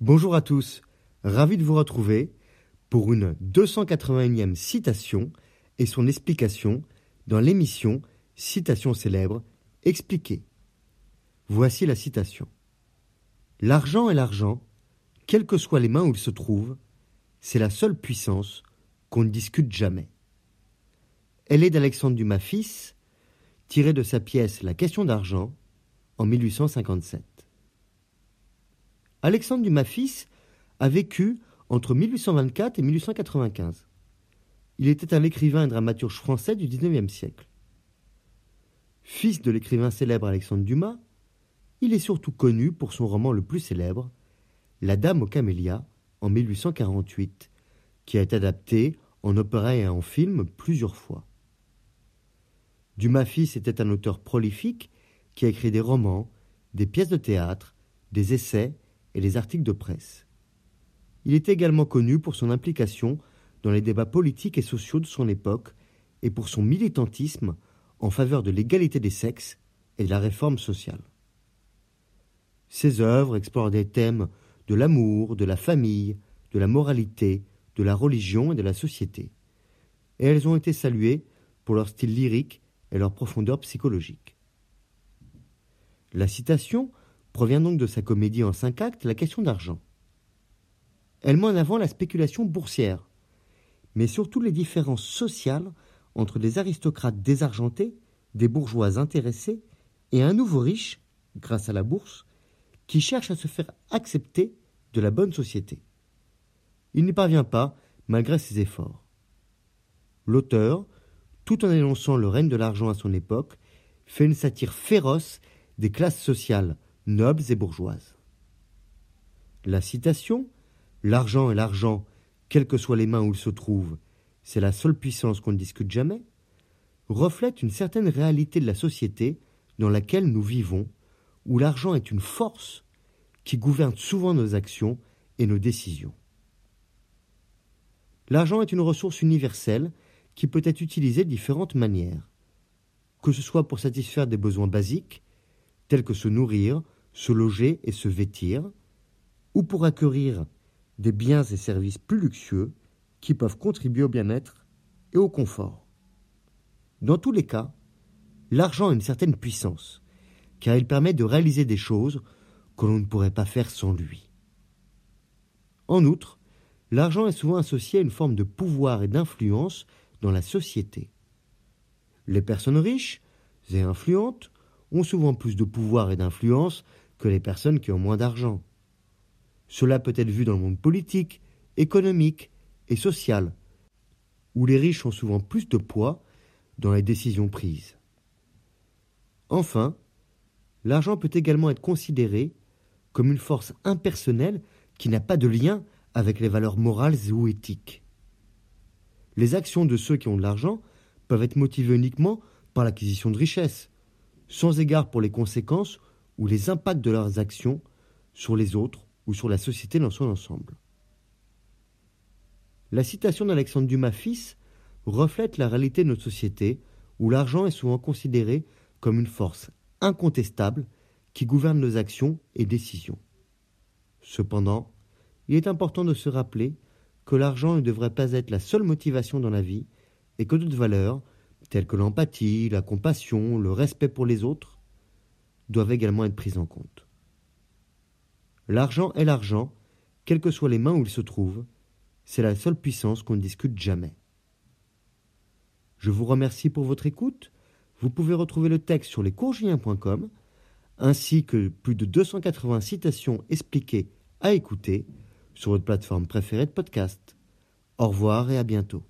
Bonjour à tous, ravi de vous retrouver pour une 281e citation et son explication dans l'émission Citation célèbre expliquée. Voici la citation. L'argent est l'argent, quelles que soient les mains où il se trouve, c'est la seule puissance qu'on ne discute jamais. Elle est d'Alexandre Dumas fils, tirée de sa pièce La question d'argent en 1857. Alexandre Dumas fils a vécu entre 1824 et 1895. Il était un écrivain et dramaturge français du XIXe siècle. Fils de l'écrivain célèbre Alexandre Dumas, il est surtout connu pour son roman le plus célèbre, La Dame aux camélias, en 1848, qui a été adapté en opéra et en film plusieurs fois. Dumas fils était un auteur prolifique qui a écrit des romans, des pièces de théâtre, des essais et des articles de presse. Il est également connu pour son implication dans les débats politiques et sociaux de son époque et pour son militantisme en faveur de l'égalité des sexes et de la réforme sociale. Ses œuvres explorent des thèmes de l'amour, de la famille, de la moralité, de la religion et de la société. Et elles ont été saluées pour leur style lyrique et leur profondeur psychologique. La citation provient donc de sa comédie en cinq actes La question d'argent. Elle met en avant la spéculation boursière, mais surtout les différences sociales entre des aristocrates désargentés, des bourgeois intéressés et un nouveau riche, grâce à la bourse, qui cherche à se faire accepter de la bonne société. Il n'y parvient pas malgré ses efforts. L'auteur, tout en énonçant le règne de l'argent à son époque, fait une satire féroce des classes sociales nobles et bourgeoises. La citation L'argent est l'argent, quelles que soient les mains où il se trouve, c'est la seule puissance qu'on ne discute jamais, reflète une certaine réalité de la société dans laquelle nous vivons, où l'argent est une force qui gouverne souvent nos actions et nos décisions. L'argent est une ressource universelle qui peut être utilisée de différentes manières, que ce soit pour satisfaire des besoins basiques, tels que se nourrir, se loger et se vêtir, ou pour acquérir des biens et services plus luxueux qui peuvent contribuer au bien-être et au confort. Dans tous les cas, l'argent a une certaine puissance, car il permet de réaliser des choses que l'on ne pourrait pas faire sans lui. En outre, l'argent est souvent associé à une forme de pouvoir et d'influence dans la société. Les personnes riches et influentes ont souvent plus de pouvoir et d'influence les personnes qui ont moins d'argent. Cela peut être vu dans le monde politique, économique et social, où les riches ont souvent plus de poids dans les décisions prises. Enfin, l'argent peut également être considéré comme une force impersonnelle qui n'a pas de lien avec les valeurs morales ou éthiques. Les actions de ceux qui ont de l'argent peuvent être motivées uniquement par l'acquisition de richesses, sans égard pour les conséquences ou les impacts de leurs actions sur les autres ou sur la société dans son ensemble. La citation d'Alexandre Dumas fils reflète la réalité de notre société où l'argent est souvent considéré comme une force incontestable qui gouverne nos actions et décisions. Cependant, il est important de se rappeler que l'argent ne devrait pas être la seule motivation dans la vie et que d'autres valeurs, telles que l'empathie, la compassion, le respect pour les autres, doivent également être prises en compte. L'argent est l'argent, quelles que soient les mains où il se trouve, c'est la seule puissance qu'on ne discute jamais. Je vous remercie pour votre écoute. Vous pouvez retrouver le texte sur lescourgiens.com ainsi que plus de 280 citations expliquées à écouter sur votre plateforme préférée de podcast. Au revoir et à bientôt.